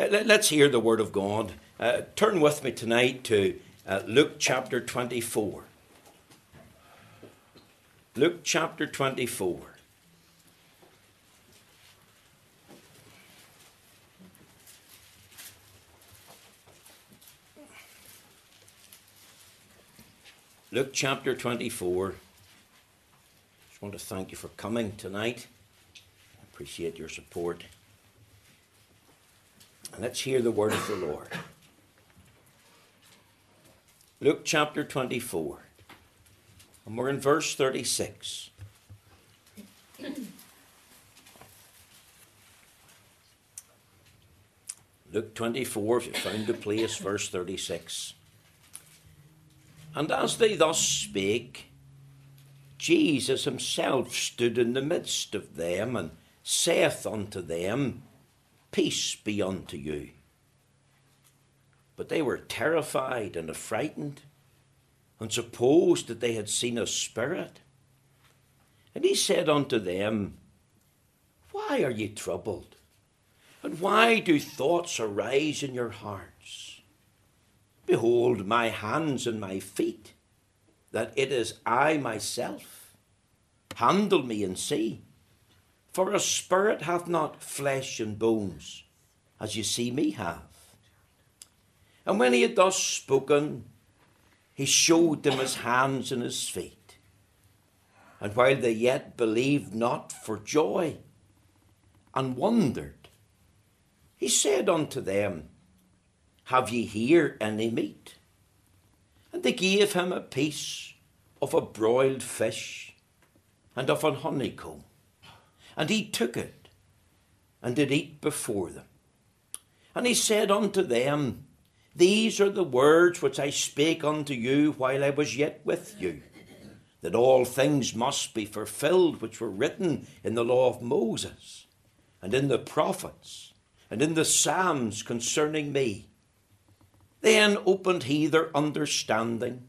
Uh, let, us hear the Word of God. Uh, turn with me tonight to uh, Luke chapter 24. Luke chapter 24. Luke chapter 24. Just want to thank you for coming tonight. I appreciate your support. Let's hear the word of the Lord. Luke chapter 24. And we're in verse 36. Luke 24, if you found the place, verse 36. And as they thus spake, Jesus himself stood in the midst of them and saith unto them, Peace be unto you. But they were terrified and affrighted, and supposed that they had seen a spirit. And he said unto them, Why are ye troubled? And why do thoughts arise in your hearts? Behold my hands and my feet, that it is I myself. Handle me and see. For a spirit hath not flesh and bones, as you see me have. And when he had thus spoken, he showed them his hands and his feet. And while they yet believed not for joy, and wondered, he said unto them, have ye here any meat? And they gave him a piece of a broiled fish and of an honeycomb. And he took it and did eat before them. And he said unto them, These are the words which I spake unto you while I was yet with you, that all things must be fulfilled which were written in the law of Moses, and in the prophets, and in the Psalms concerning me. Then opened he their understanding,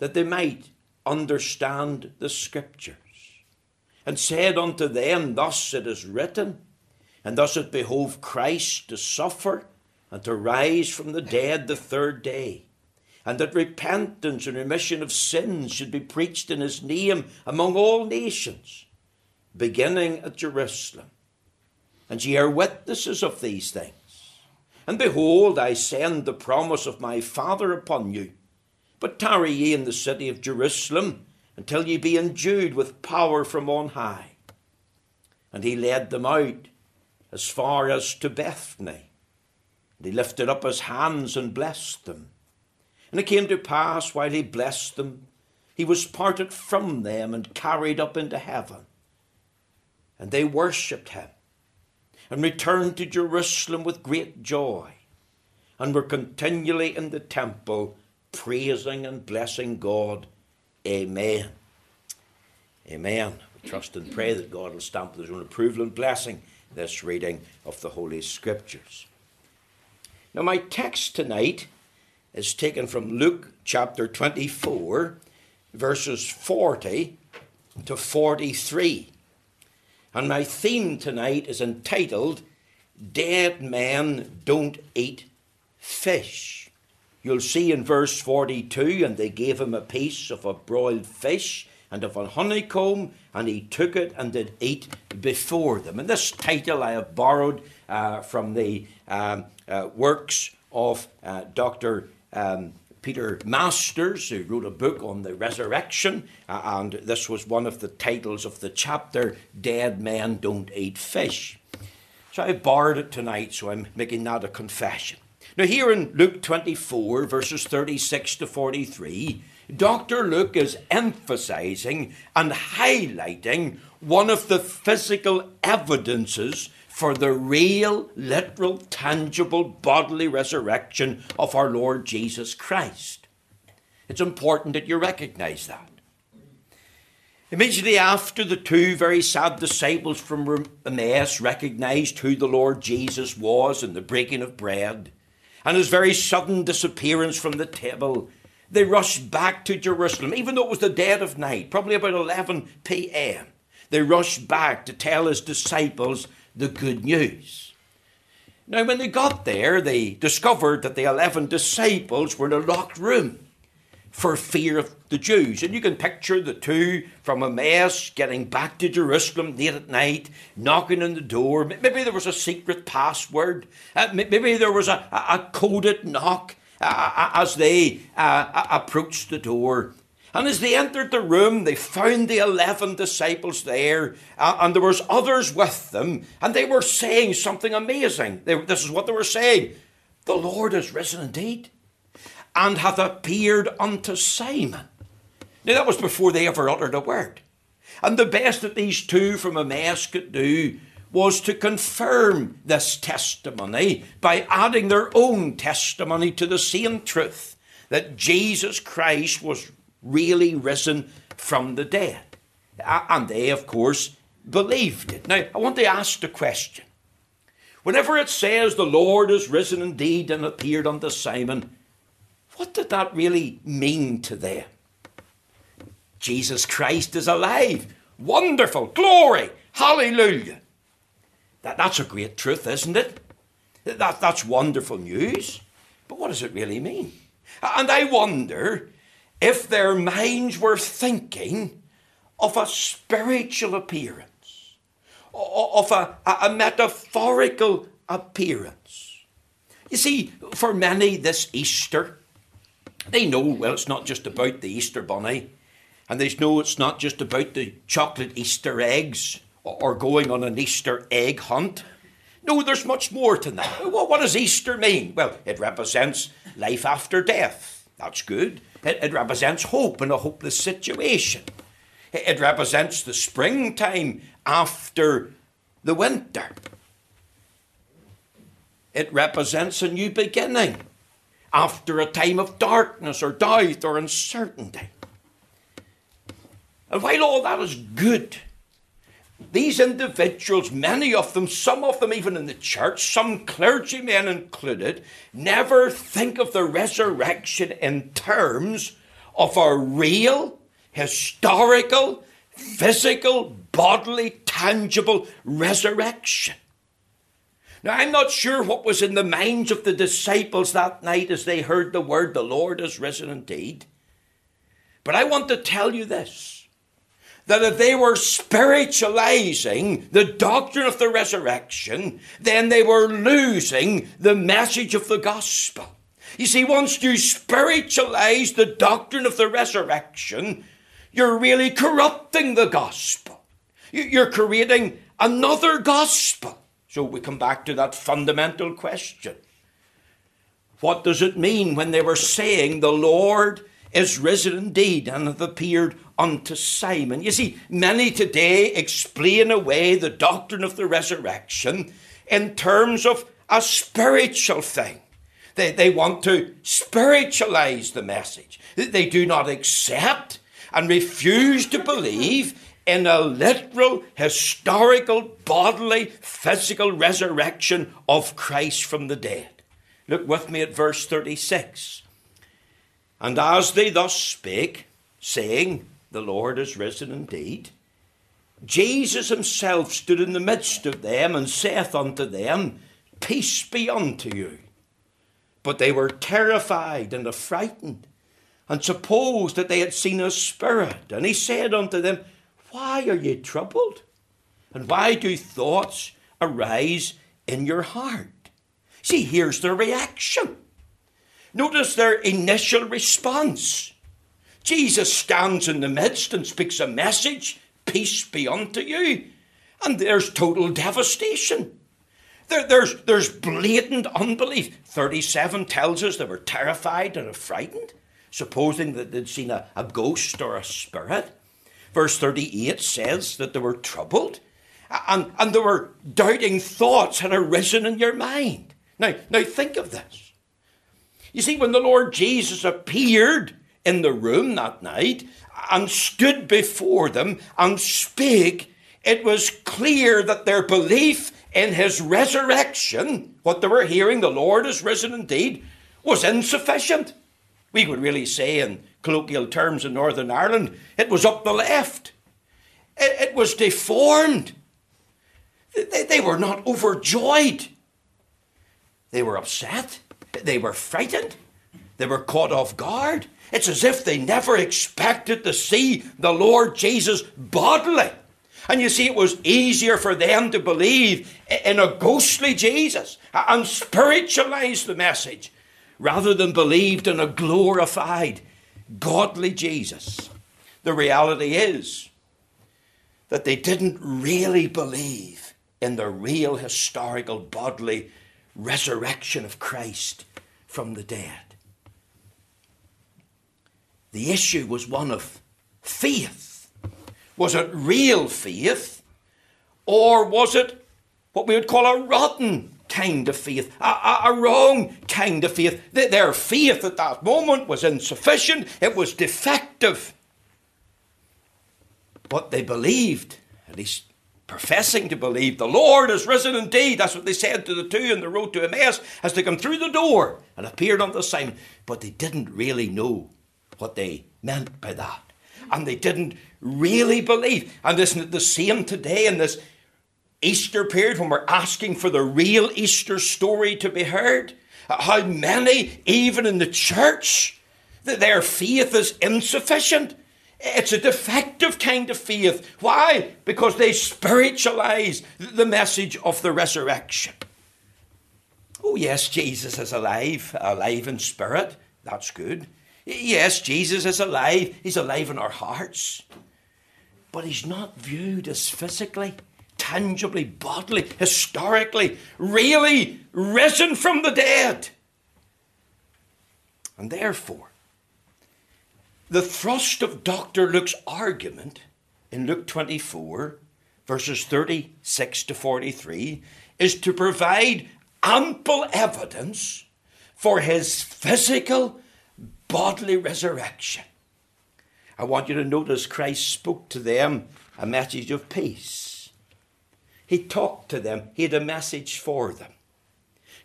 that they might understand the Scriptures, and said unto them, Thus it is written, and thus it behoved Christ to suffer and to rise from the dead the third day, and that repentance and remission of sins should be preached in his name among all nations, beginning at Jerusalem. And ye are witnesses of these things. And behold, I send the promise of my Father upon you. But tarry ye in the city of Jerusalem until ye be endued with power from on high. And he led them out as far as to Bethany. And he lifted up his hands and blessed them. And it came to pass while he blessed them, he was parted from them and carried up into heaven. And they worshipped him and returned to Jerusalem with great joy, and were continually in the temple praising and blessing God. Amen. Amen. We trust and pray that God will stamp with his own approval and blessing this reading of the Holy Scriptures. Now, my text tonight is taken from Luke chapter 24, verses 40 to 43. And my theme tonight is entitled Dead Men Don't Eat Fish. You'll see in verse 42, and they gave him a piece of a broiled fish and of a honeycomb, and he took it and did eat before them. And this title I have borrowed uh, from the um, uh, works of uh, Dr. Um, Peter Masters, who wrote a book on the resurrection, uh, and this was one of the titles of the chapter Dead Men Don't Eat Fish. So I borrowed it tonight, so I'm making that a confession. Now, here in Luke 24, verses 36 to 43, Dr. Luke is emphasizing and highlighting one of the physical evidences for the real, literal, tangible, bodily resurrection of our Lord Jesus Christ. It's important that you recognize that. Immediately after, the two very sad disciples from Emmaus recognized who the Lord Jesus was in the breaking of bread and his very sudden disappearance from the table. They rushed back to Jerusalem, even though it was the dead of night, probably about 11 p.m. They rushed back to tell his disciples the good news. Now, when they got there, they discovered that the 11 disciples were in a locked room for fear of the Jews. And you can picture the two from Emmaus getting back to Jerusalem late at night, knocking on the door. Maybe there was a secret password. Uh, maybe there was a, a coded knock uh, uh, as they uh, approached the door. And as they entered the room, they found the eleven disciples there, uh, and there was others with them, and they were saying something amazing. They, this is what they were saying: "The Lord is risen indeed, and hath appeared unto Simon." Now that was before they ever uttered a word. And the best that these two from Emmaus could do was to confirm this testimony by adding their own testimony to the same truth that Jesus Christ was really risen from the dead. And they, of course, believed it. Now, I want to ask the question. Whenever it says the Lord is risen indeed and appeared unto Simon, what did that really mean to them? Jesus Christ is alive. Wonderful. Glory. Hallelujah. That, that's a great truth, isn't it? That, that's wonderful news. But what does it really mean? And I wonder if their minds were thinking of a spiritual appearance, of a, a, metaphorical appearance. You see, for many, this Easter, they know, well, it's not just about the Easter bunny, and they know it's not just about the chocolate Easter eggs or going on an Easter egg hunt. No, there's much more to that. what does Easter mean? Well, it represents life after death. That's good. It, it represents hope in a hopeless situation. It, it represents the springtime after the winter. It represents a new beginning after a time of darkness or doubt or uncertainty. And while all that is good, these individuals, many of them, some of them even in the church, some clergymen included, never think of the resurrection in terms of a real, historical, physical, bodily, tangible resurrection. Now, I'm not sure what was in the minds of the disciples that night as they heard the word, the Lord is risen indeed. But I want to tell you this that if they were spiritualizing the doctrine of the resurrection, then they were losing the message of the gospel. You see, once you spiritualize the doctrine of the resurrection, you're really corrupting the gospel. You're creating another gospel. So we come back to that fundamental question. What does it mean when they were saying the Lord is risen indeed and hath appeared unto Simon. You see, many today explain away the doctrine of the resurrection in terms of a spiritual thing. They, they want to spiritualize the message. They do not accept and refuse to believe in a literal, historical, bodily, physical resurrection of Christ from the dead. Look with me at verse 36. And as they thus spake, saying, The Lord is risen indeed, Jesus himself stood in the midst of them and saith unto them, Peace be unto you. But they were terrified and affrighted, and supposed that they had seen a spirit. And he said unto them, Why are ye troubled? And why do thoughts arise in your heart? See, here's their reaction. Notice their initial response. Jesus stands in the midst and speaks a message peace be unto you. And there's total devastation. There, there's, there's blatant unbelief. 37 tells us they were terrified and frightened, supposing that they'd seen a, a ghost or a spirit. Verse 38 says that they were troubled and, and there were doubting thoughts had arisen in your mind. Now, now think of this. You see, when the Lord Jesus appeared in the room that night and stood before them and spake, it was clear that their belief in his resurrection, what they were hearing, the Lord is risen indeed, was insufficient. We would really say, in colloquial terms in Northern Ireland, it was up the left. It, it was deformed. They, they were not overjoyed. They were upset. They were frightened. They were caught off guard. It's as if they never expected to see the Lord Jesus bodily. And you see, it was easier for them to believe in a ghostly Jesus and spiritualize the message rather than believed in a glorified, godly Jesus. The reality is that they didn't really believe in the real historical bodily resurrection of Christ from the dead. The issue was one of faith. Was it real faith? Or was it what we would call a rotten kind of faith, a, a, a, wrong kind of faith? Their faith at that moment was insufficient, it was defective. But they believed, at least professing to believe, the Lord is risen indeed. That's what they said to the two on the road to Emmaus as they come through the door and appeared unto Simon. But they didn't really know what they meant by that. And they didn't really believe. And isn't it the same today in this Easter period when we're asking for the real Easter story to be heard? Uh, how many, even in the church, that their faith is insufficient? It's a defective kind of faith. Why? Because they spiritualize the message of the resurrection. Oh, yes, Jesus is alive, alive in spirit. That's good. Yes, Jesus is alive. He's alive in our hearts. But he's not viewed as physically, tangibly, bodily, historically, really risen from the dead. And therefore, the thrust of Dr. Luke's argument in Luke 24, verses 36 to 43, is to provide ample evidence for his physical, bodily resurrection. I want you to notice Christ spoke to them a message of peace. He talked to them, he had a message for them.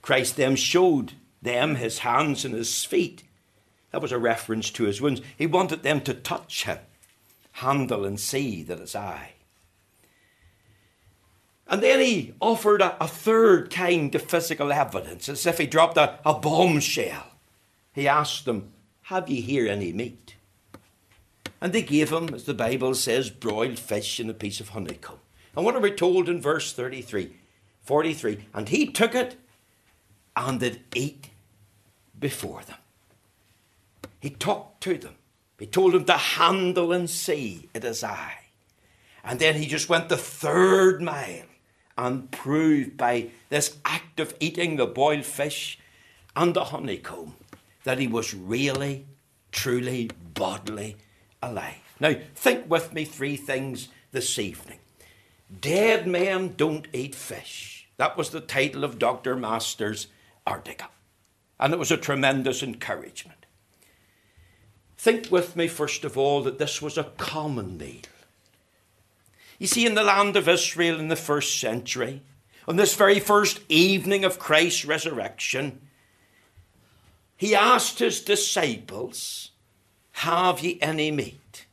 Christ then showed them his hands and his feet that was a reference to his wounds. He wanted them to touch him, handle and see that it's I. And then he offered a, a third kind of physical evidence, as if he dropped a, a bombshell. He asked them, Have ye here any meat? And they gave him, as the Bible says, broiled fish and a piece of honeycomb. And what are we told in verse 33? 43. And he took it and did eat before them. He talked to them. He told them to handle and see it is I. And then he just went the third mile and proved by this act of eating the boiled fish and the honeycomb that he was really, truly, bodily alive. Now, think with me three things this evening. Dead men don't eat fish. That was the title of Dr. Masters' article. And it was a tremendous encouragement. Think with me, first of all, that this was a common meal. You see, in the land of Israel in the first century, on this very first evening of Christ's resurrection, he asked his disciples, Have ye any meat?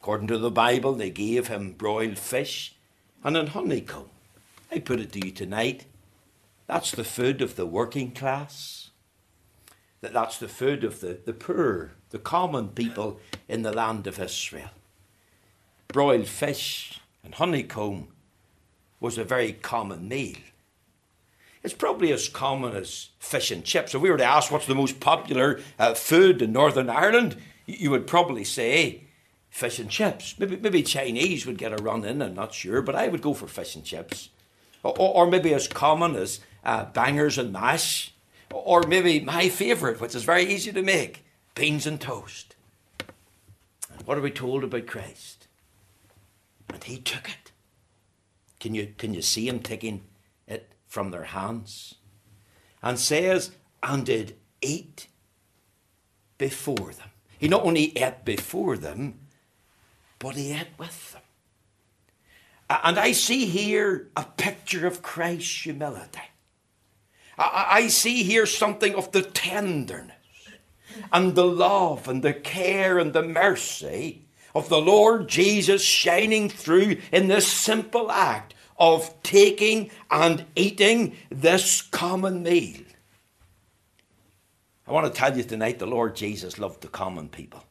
According to the Bible, they gave him broiled fish and an honeycomb. I put it to you tonight that's the food of the working class, that that's the food of the, the poor the common people in the land of Israel. Broiled fish and honeycomb was a very common meal. It's probably as common as fish and chips. If we were to ask what's the most popular uh, food in Northern Ireland, you would probably say fish and chips. Maybe, maybe Chinese would get a run in, I'm not sure, but I would go for fish and chips. Or, or maybe as common as uh, bangers and mash. Or maybe my favourite, which is very easy to make, beans and toast. And what are we told about Christ? And he took it. Can you, can you see him taking it from their hands? And says, and did eat before them. He not only ate before them, but he ate with them. And I see here a picture of Christ's humility. I see here something of the tenderness and the love and the care and the mercy of the Lord Jesus shining through in this simple act of taking and eating this common meal. I want to tell you tonight the Lord Jesus loved the common people.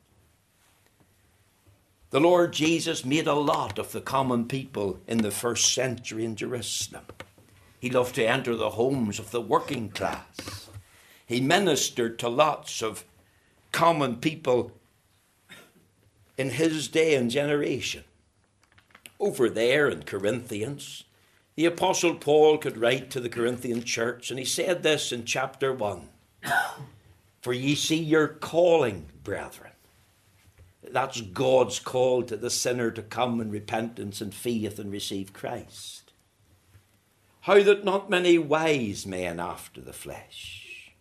The Lord Jesus made a lot of the common people in the first century in Jerusalem. He loved to enter the homes of the working class. He ministered to lots of common people in his day and generation. Over there in Corinthians, the Apostle Paul could write to the Corinthian church, and he said this in chapter 1 For ye see your calling, brethren. That's God's call to the sinner to come in repentance and faith and receive Christ. How that not many wise men after the flesh,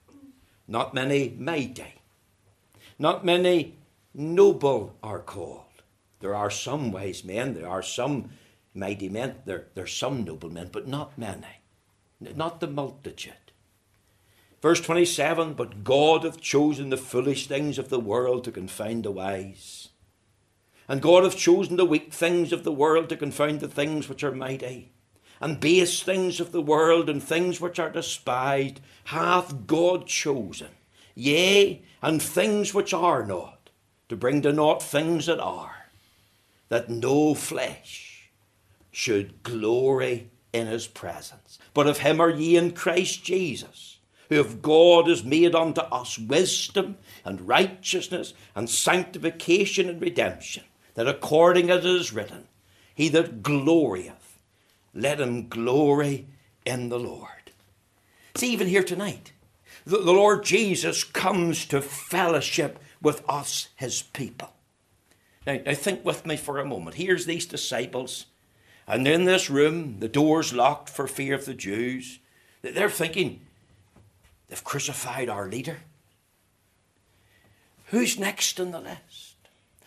not many mighty, not many noble are called. There are some wise men, there are some mighty men, there, there are some noble men, but not many, not the multitude. Verse 27 But God hath chosen the foolish things of the world to confound the wise. And God hath chosen the weak things of the world to confound the things which are mighty. And base things of the world and things which are despised hath God chosen, yea, and things which are not to bring to naught things that are, that no flesh should glory in his presence. But of him are ye in Christ Jesus, who God has made unto us wisdom and righteousness and sanctification and redemption, that according as it is written, he that glorieth, let him glory in the Lord. See, even here tonight, the, the Lord Jesus comes to fellowship with us, his people. Now, now, think with me for a moment. Here's these disciples, and in this room, the door's locked for fear of the Jews. They're thinking, they've crucified our leader. Who's next on the list?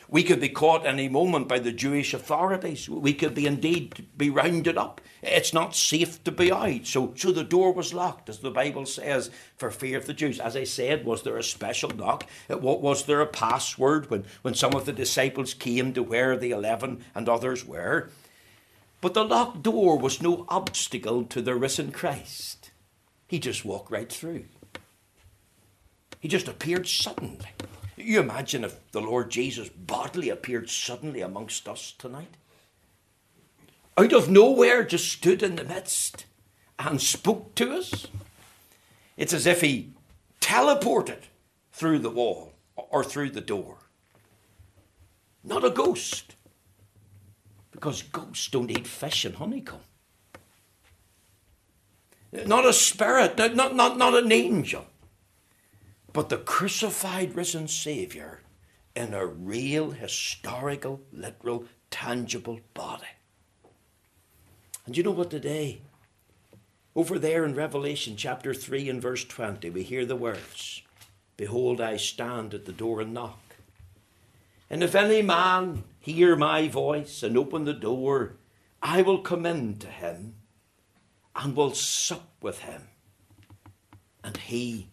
We could be caught any moment by the Jewish authorities. We could be indeed be rounded up. It's not safe to be out. So, so the door was locked, as the Bible says, for fear of the Jews. As I said, was there a special knock? What was there a password when, when some of the disciples came to where the eleven and others were? But the locked door was no obstacle to the risen Christ. He just walked right through. He just appeared suddenly. You imagine if the Lord Jesus bodily appeared suddenly amongst us tonight? Out of nowhere, just stood in the midst and spoke to us. It's as if he teleported through the wall or through the door. Not a ghost, because ghosts don't eat fish and honeycomb. Not a spirit, not, not, not an angel but the crucified, risen Saviour in a real, historical, literal, tangible body. And you know what today? Over there in Revelation chapter 3 and verse 20, we hear the words Behold, I stand at the door and knock. And if any man hear my voice and open the door, I will come in to him and will sup with him, and he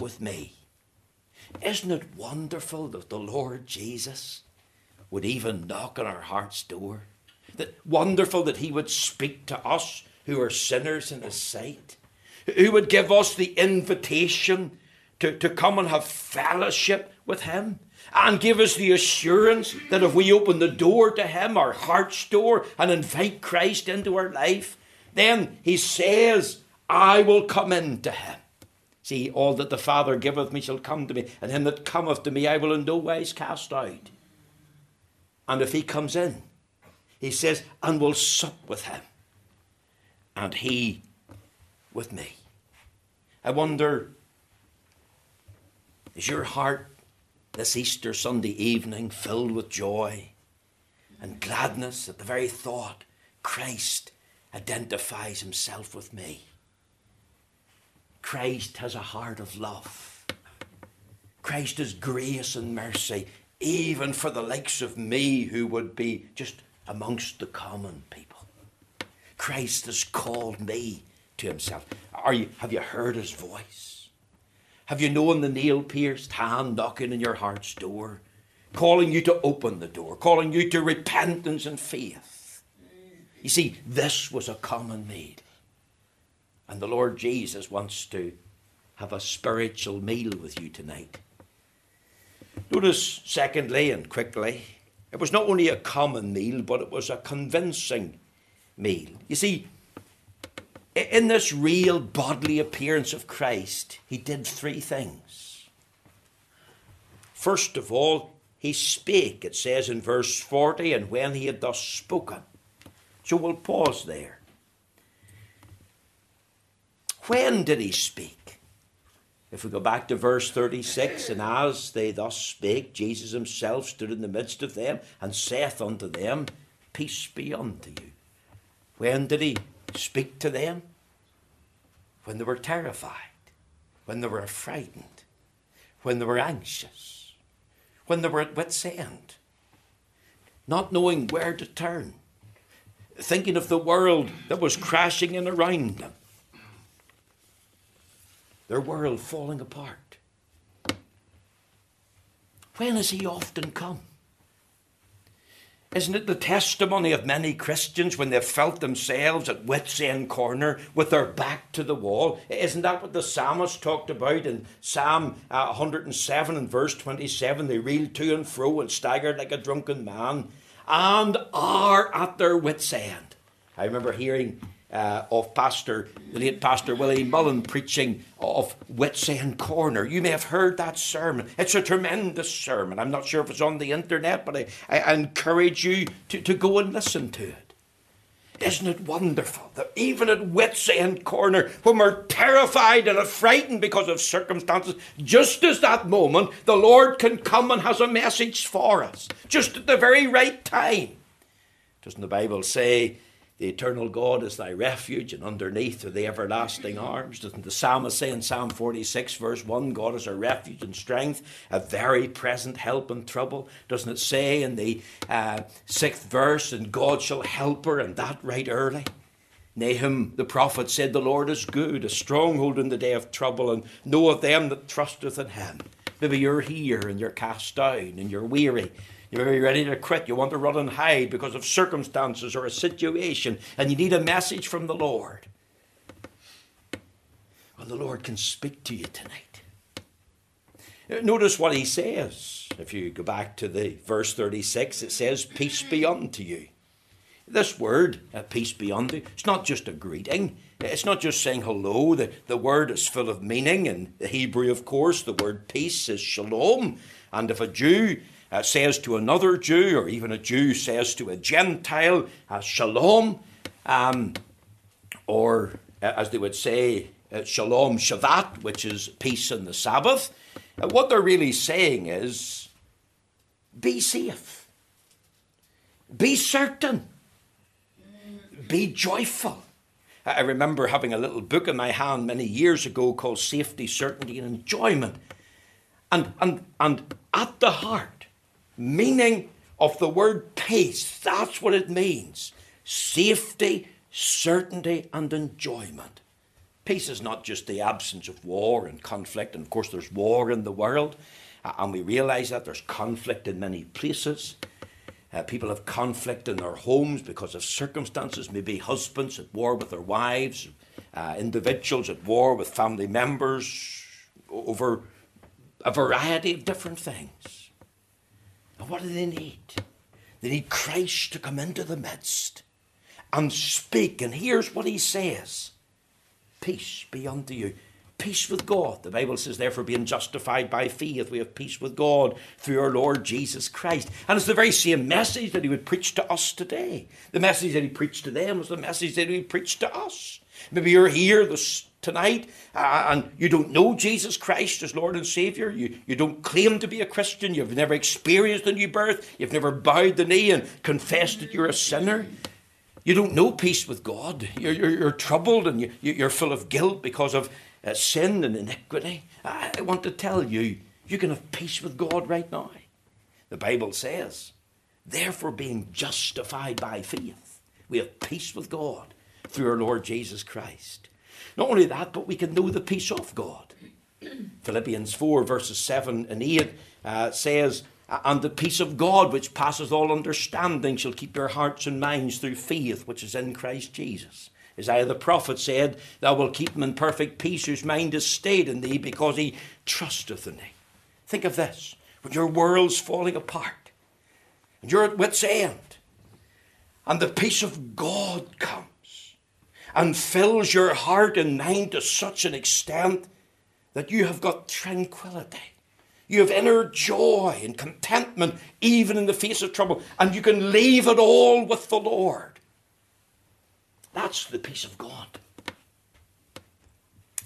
with me. Isn't it wonderful that the Lord Jesus would even knock on our heart's door? That wonderful that he would speak to us who are sinners in his sight, who would give us the invitation to, to come and have fellowship with him and give us the assurance that if we open the door to him, our heart's door, and invite Christ into our life, then he says, I will come in to him See, all that the Father giveth me shall come to me, and him that cometh to me I will in no wise cast out. And if he comes in, he says, and will sup with him, and he with me. I wonder, is your heart this Easter Sunday evening filled with joy and gladness at the very thought Christ identifies himself with me? Christ has a heart of love. Christ has grace and mercy, even for the likes of me who would be just amongst the common people. Christ has called me to himself. Are you, have you heard his voice? Have you known the nail pierced hand knocking on your heart's door, calling you to open the door, calling you to repentance and faith? You see, this was a common meal. And the Lord Jesus wants to have a spiritual meal with you tonight. Notice, secondly and quickly, it was not only a common meal, but it was a convincing meal. You see, in this real bodily appearance of Christ, he did three things. First of all, he spake, it says in verse 40, and when he had thus spoken. So we'll pause there. When did he speak? If we go back to verse 36, and as they thus spake, Jesus himself stood in the midst of them and saith unto them, Peace be unto you. When did he speak to them? When they were terrified, when they were frightened, when they were anxious, when they were at wit's end, not knowing where to turn, thinking of the world that was crashing in around them, their world falling apart. When has he often come? Isn't it the testimony of many Christians when they've felt themselves at wits' end corner with their back to the wall? Isn't that what the psalmist talked about in Psalm uh, 107 and verse 27? They reeled to and fro and staggered like a drunken man and are at their wits' end. I remember hearing uh, of Pastor, the late Pastor Willie Mullan preaching of Wits End Corner. You may have heard that sermon. It's a tremendous sermon. I'm not sure if it's on the internet, but I, I encourage you to, to go and listen to it. Isn't it wonderful that even at Wits End Corner, when we're terrified and frightened because of circumstances, just as that moment, the Lord can come and has a message for us, just at the very right time. Doesn't the Bible say the eternal God is thy refuge, and underneath are the everlasting arms. Doesn't the psalmist say in Psalm 46, verse 1, God is our refuge and strength, a very present help in trouble? Doesn't it say in the uh, sixth verse, and God shall help her, and that right early? Nahum the prophet said, The Lord is good, a stronghold in the day of trouble, and know of them that trusteth in him. Maybe you're here and you're cast down and you're weary you're ready to quit. You want to run and hide because of circumstances or a situation, and you need a message from the Lord. Well, the Lord can speak to you tonight. Notice what he says. If you go back to the verse 36, it says, Peace be unto you. This word, uh, peace be unto you, it's not just a greeting. It's not just saying hello. The, the word is full of meaning. In the Hebrew, of course, the word peace is shalom. And if a Jew uh, says to another Jew, or even a Jew says to a Gentile, uh, shalom, um, or uh, as they would say, uh, shalom Shabbat, which is peace in the Sabbath. Uh, what they're really saying is be safe, be certain, be joyful. I remember having a little book in my hand many years ago called Safety, Certainty, and Enjoyment. And, and, and at the heart, meaning of the word peace. That's what it means safety, certainty, and enjoyment. Peace is not just the absence of war and conflict, and of course, there's war in the world, uh, and we realize that there's conflict in many places. Uh, people have conflict in their homes because of circumstances, maybe husbands at war with their wives, uh, individuals at war with family members over a variety of different things. What do they need? They need Christ to come into the midst and speak. And here's what he says Peace be unto you. Peace with God. The Bible says, therefore, being justified by faith, we have peace with God through our Lord Jesus Christ. And it's the very same message that he would preach to us today. The message that he preached to them was the message that he preached to us. Maybe you're here this tonight uh, and you don't know Jesus Christ as Lord and Savior, you, you don't claim to be a Christian, you've never experienced a new birth, you've never bowed the knee and confessed that you're a sinner. You don't know peace with God. You're, you're, you're troubled and you, you're full of guilt because of uh, sin and iniquity. I, I want to tell you, you can have peace with God right now. The Bible says, therefore, being justified by faith, we have peace with God through our Lord Jesus Christ. Not only that, but we can know the peace of God. Philippians 4, verses 7 and 8 uh, says, And the peace of God, which passeth all understanding, shall keep your hearts and minds through faith, which is in Christ Jesus. Isaiah the prophet said, Thou wilt keep him in perfect peace, whose mind is stayed in thee, because he trusteth in thee. Think of this when your world's falling apart, and you're at wit's end, and the peace of God comes and fills your heart and mind to such an extent that you have got tranquility you have inner joy and contentment even in the face of trouble, and you can leave it all with the Lord. That's the peace of God.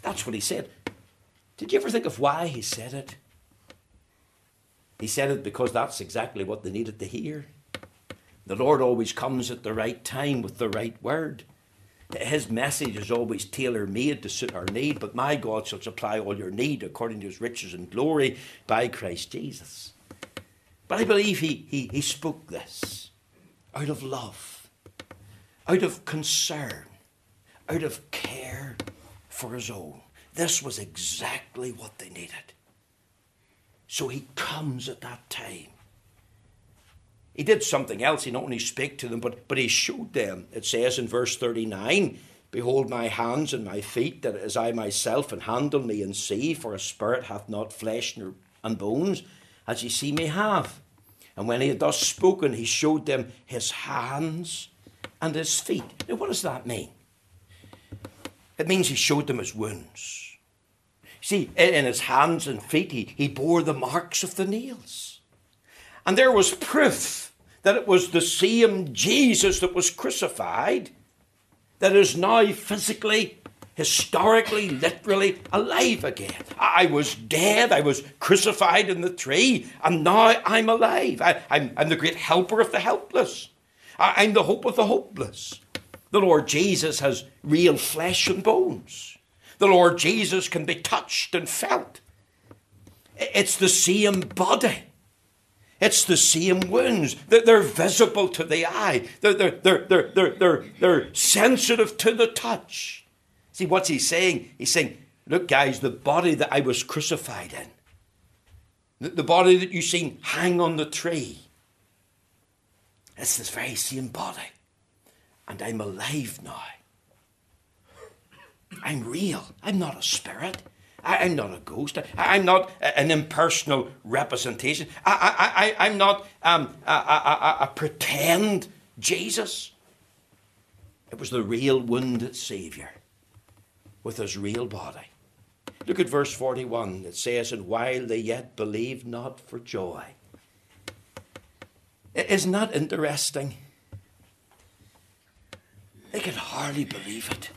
That's what he said. Did you ever think of why he said it? He said it because that's exactly what they needed to hear. The Lord always comes at the right time with the right word. His message is always tailor made to suit our need, but my God shall supply all your need according to his riches and glory by Christ Jesus. But I believe he, he, he spoke this out of love, out of concern, out of care for his own. This was exactly what they needed. So he comes at that time he did something else. He not only spake to them, but, but he showed them. It says in verse 39 Behold my hands and my feet, that is I myself, and handle me and see, for a spirit hath not flesh nor, and bones, as ye see me have. And when he had thus spoken, he showed them his hands and his feet. Now, what does that mean? It means he showed them his wounds. See, in his hands and feet, he, he bore the marks of the nails. And there was proof that it was the same Jesus that was crucified that is now physically, historically, literally alive again. I was dead, I was crucified in the tree, and now I'm alive. I, am the great helper of the helpless, I, I'm the hope of the hopeless. The Lord Jesus has real flesh and bones. The Lord Jesus can be touched and felt. It's the same body. It's the same wounds. They're visible to the eye. They're, they're, they're, they're, they're, they're, they're sensitive to the touch. See, what's he saying? He's saying, look, guys, the body that I was crucified in, the, the body that you've seen hang on the tree, it's this very same body. And I'm alive now. I'm real. I'm not a spirit. I, am not a ghost. I, am not an impersonal representation. I, I, I, am not um, a, a, a, pretend Jesus. It was the real wounded Saviour with his real body. Look at verse 41. It says, And while they yet believed not for joy. Isn't that interesting? They could hardly believe it.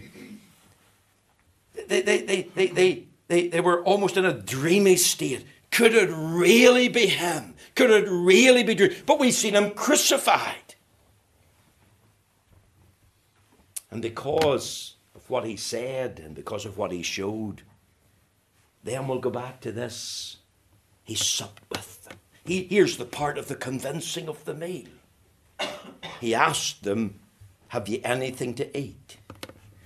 They, they, they, they, they, they, they were almost in a dreamy state. Could it really be him? Could it really be true? But we've seen him crucified. And because of what he said and because of what he showed, then we'll go back to this. He supped with them. He, here's the part of the convincing of the meal. He asked them, Have ye anything to eat?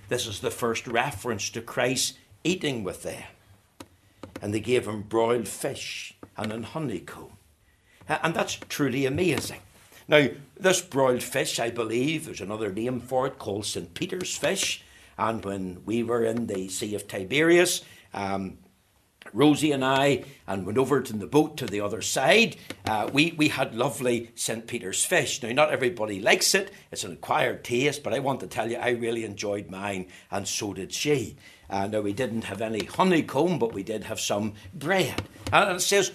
This is the first reference to Christ eating with them. And they gave him broiled fish and an honeycomb. And that's truly amazing. Now, this broiled fish, I believe, there's another name for it called St. Peter's fish. And when we were in the Sea of Tiberias, um, Rosie and I, and went over to the boat to the other side. Uh, we, we had lovely St. Peter's fish. Now, not everybody likes it, it's an acquired taste, but I want to tell you, I really enjoyed mine, and so did she. Uh, we didn't have any honeycomb, but we did have some bread. And it says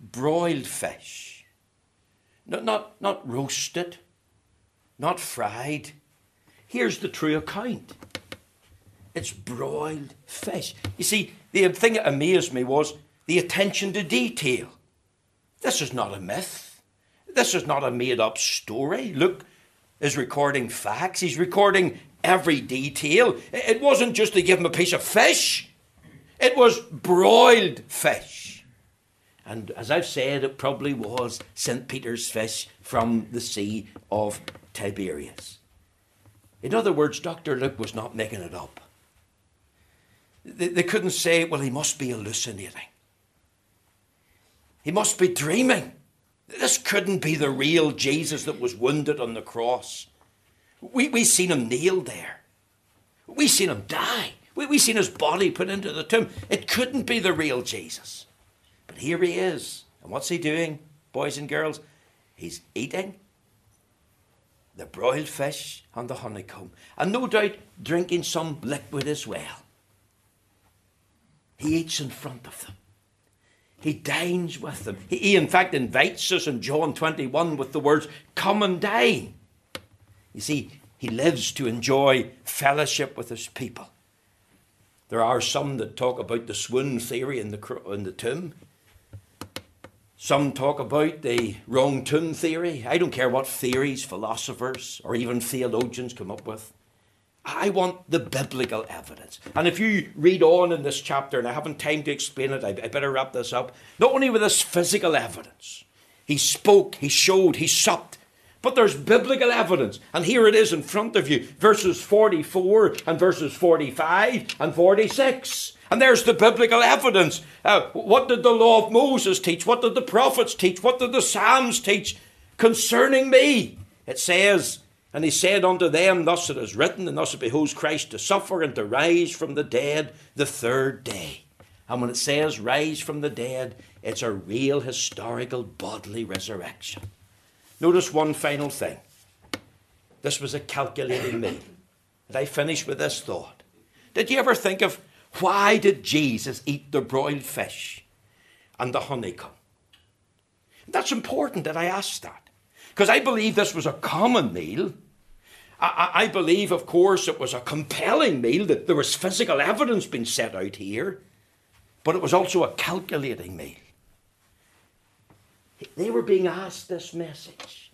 broiled fish. Not, not, not roasted, not fried. Here's the true account it's broiled fish. You see, the thing that amazed me was the attention to detail. This is not a myth. This is not a made up story. Luke is recording facts, he's recording every detail. It wasn't just to give him a piece of fish, it was broiled fish. And as I've said, it probably was St. Peter's fish from the Sea of Tiberias. In other words, Dr. Luke was not making it up. They, they couldn't say, well, he must be hallucinating. He must be dreaming. This couldn't be the real Jesus that was wounded on the cross. We, we seen him nailed there. We seen him die. We, we seen his body put into the tomb. It couldn't be the real Jesus. But here he is. And what's he doing, boys and girls? He's eating the broiled fish and the honeycomb. And no doubt drinking some liquid as well. He eats in front of them. He dines with them. He, he, in fact, invites us in John 21 with the words, Come and dine. You see, he lives to enjoy fellowship with his people. There are some that talk about the swoon theory in the, in the tomb. Some talk about the wrong tomb theory. I don't care what theories philosophers or even theologians come up with. I want the biblical evidence. And if you read on in this chapter, and I haven't time to explain it, I, I better wrap this up. Not only with this physical evidence, he spoke, he showed, he supped, but there's biblical evidence. And here it is in front of you verses 44 and verses 45 and 46. And there's the biblical evidence. Uh, what did the law of Moses teach? What did the prophets teach? What did the Psalms teach concerning me? It says, and he said unto them, Thus it is written, and thus it behoves Christ to suffer and to rise from the dead the third day. And when it says rise from the dead, it's a real historical bodily resurrection. Notice one final thing. This was a calculating meal. And I finish with this thought. Did you ever think of why did Jesus eat the broiled fish and the honeycomb? That's important that I ask that. Because I believe this was a common meal. I, I, believe, of course, it was a compelling meal, that there was physical evidence being set out here, but it was also a calculating meal. They were being asked this message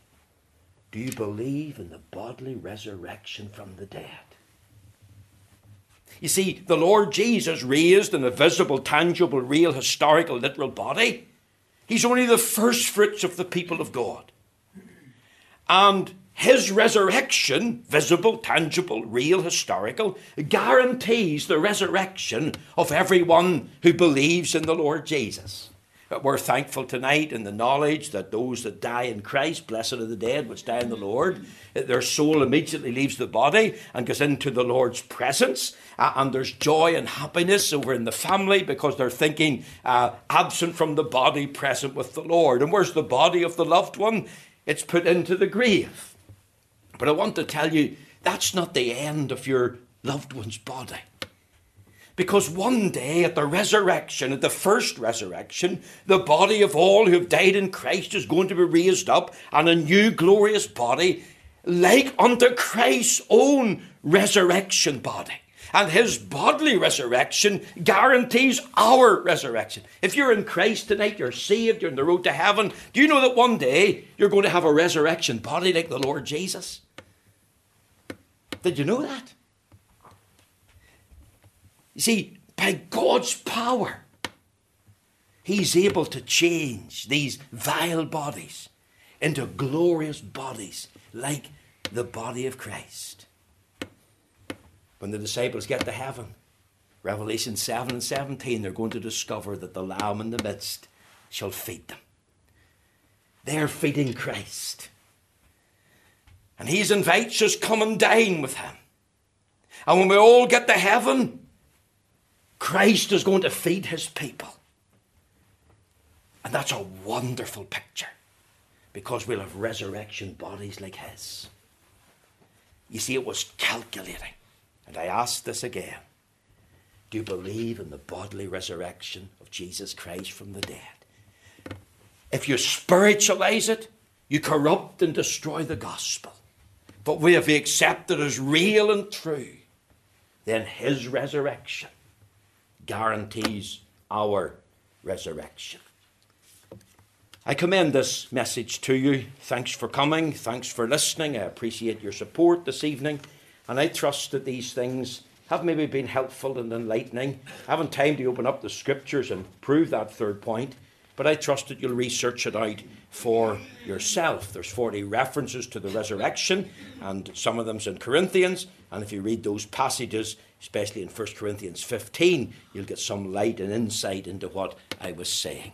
Do you believe in the bodily resurrection from the dead? You see, the Lord Jesus raised in a visible, tangible, real, historical, literal body. He's only the first fruits of the people of God. And his resurrection, visible, tangible, real, historical, guarantees the resurrection of everyone who believes in the Lord Jesus. We're thankful tonight in the knowledge that those that die in Christ, blessed are the dead which die in the Lord, their soul immediately leaves the body and goes into the Lord's presence. Uh, and there's joy and happiness over in the family because they're thinking uh, absent from the body, present with the Lord. And where's the body of the loved one? It's put into the grave. But I want to tell you that's not the end of your loved one's body. Because one day at the resurrection, at the first resurrection, the body of all who have died in Christ is going to be raised up, and a new glorious body, like unto Christ's own resurrection body. And his bodily resurrection guarantees our resurrection. If you're in Christ tonight, you're saved, you're on the road to heaven. Do you know that one day you're going to have a resurrection body like the Lord Jesus? Did you know that? You see, by God's power, He's able to change these vile bodies into glorious bodies like the body of Christ. When the disciples get to heaven, Revelation 7 and 17, they're going to discover that the Lamb in the midst shall feed them. They're feeding Christ. And He's invites us, come and dine with Him. And when we all get to heaven, Christ is going to feed his people. And that's a wonderful picture because we'll have resurrection bodies like his. You see, it was calculating. And I ask this again Do you believe in the bodily resurrection of Jesus Christ from the dead? If you spiritualize it, you corrupt and destroy the gospel. But if we accept it as real and true, then his resurrection guarantees our resurrection. I commend this message to you. Thanks for coming. Thanks for listening. I appreciate your support this evening. And I trust that these things have maybe been helpful and enlightening. I haven't time to open up the scriptures and prove that third point, but I trust that you'll research it out for yourself. There's 40 references to the resurrection, and some of them's in Corinthians. And if you read those passages, especially in 1 Corinthians 15, you'll get some light and insight into what I was saying.